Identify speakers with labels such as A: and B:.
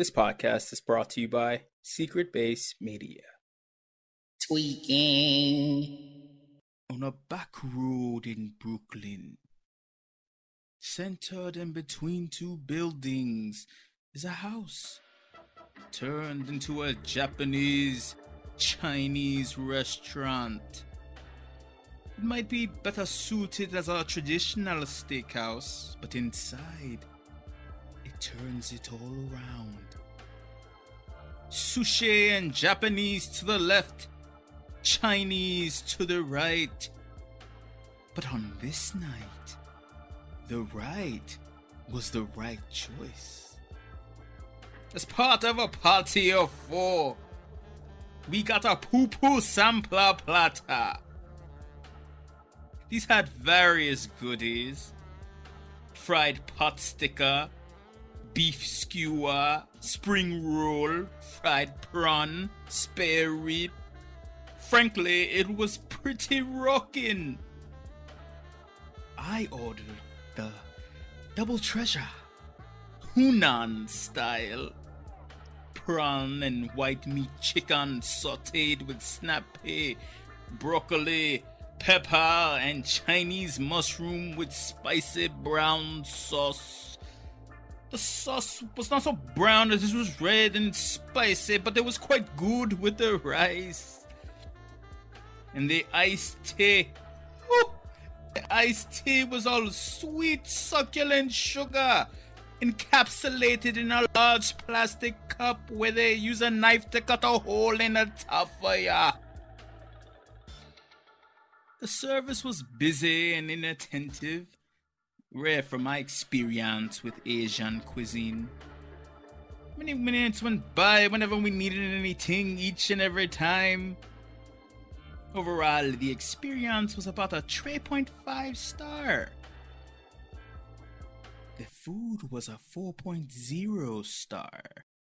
A: This podcast is brought to you by Secret Base Media.
B: Tweaking.
C: On a back road in Brooklyn, centered in between two buildings, is a house turned into a Japanese Chinese restaurant. It might be better suited as a traditional steakhouse, but inside, it turns it all around. Sushi and Japanese to the left, Chinese to the right. But on this night, the right was the right choice. As part of a party of four, we got a poo poo sampler platter. These had various goodies fried pot sticker, beef skewer, spring roll, fried prawn, spare rib. Frankly, it was pretty rockin'. I ordered the double treasure, Hunan style. Prawn and white meat chicken sauteed with snappy, broccoli, pepper, and Chinese mushroom with spicy brown sauce. The sauce was not so brown as it was red and spicy, but it was quite good with the rice. And the iced tea. Oh, the iced tea was all sweet, succulent sugar, encapsulated in a large plastic cup where they use a knife to cut a hole in the top for ya. The service was busy and inattentive, rare from my experience with Asian cuisine. Many minutes went by whenever we needed anything each and every time. Overall, the experience was about a 3.5 star. The food was a 4.0 star.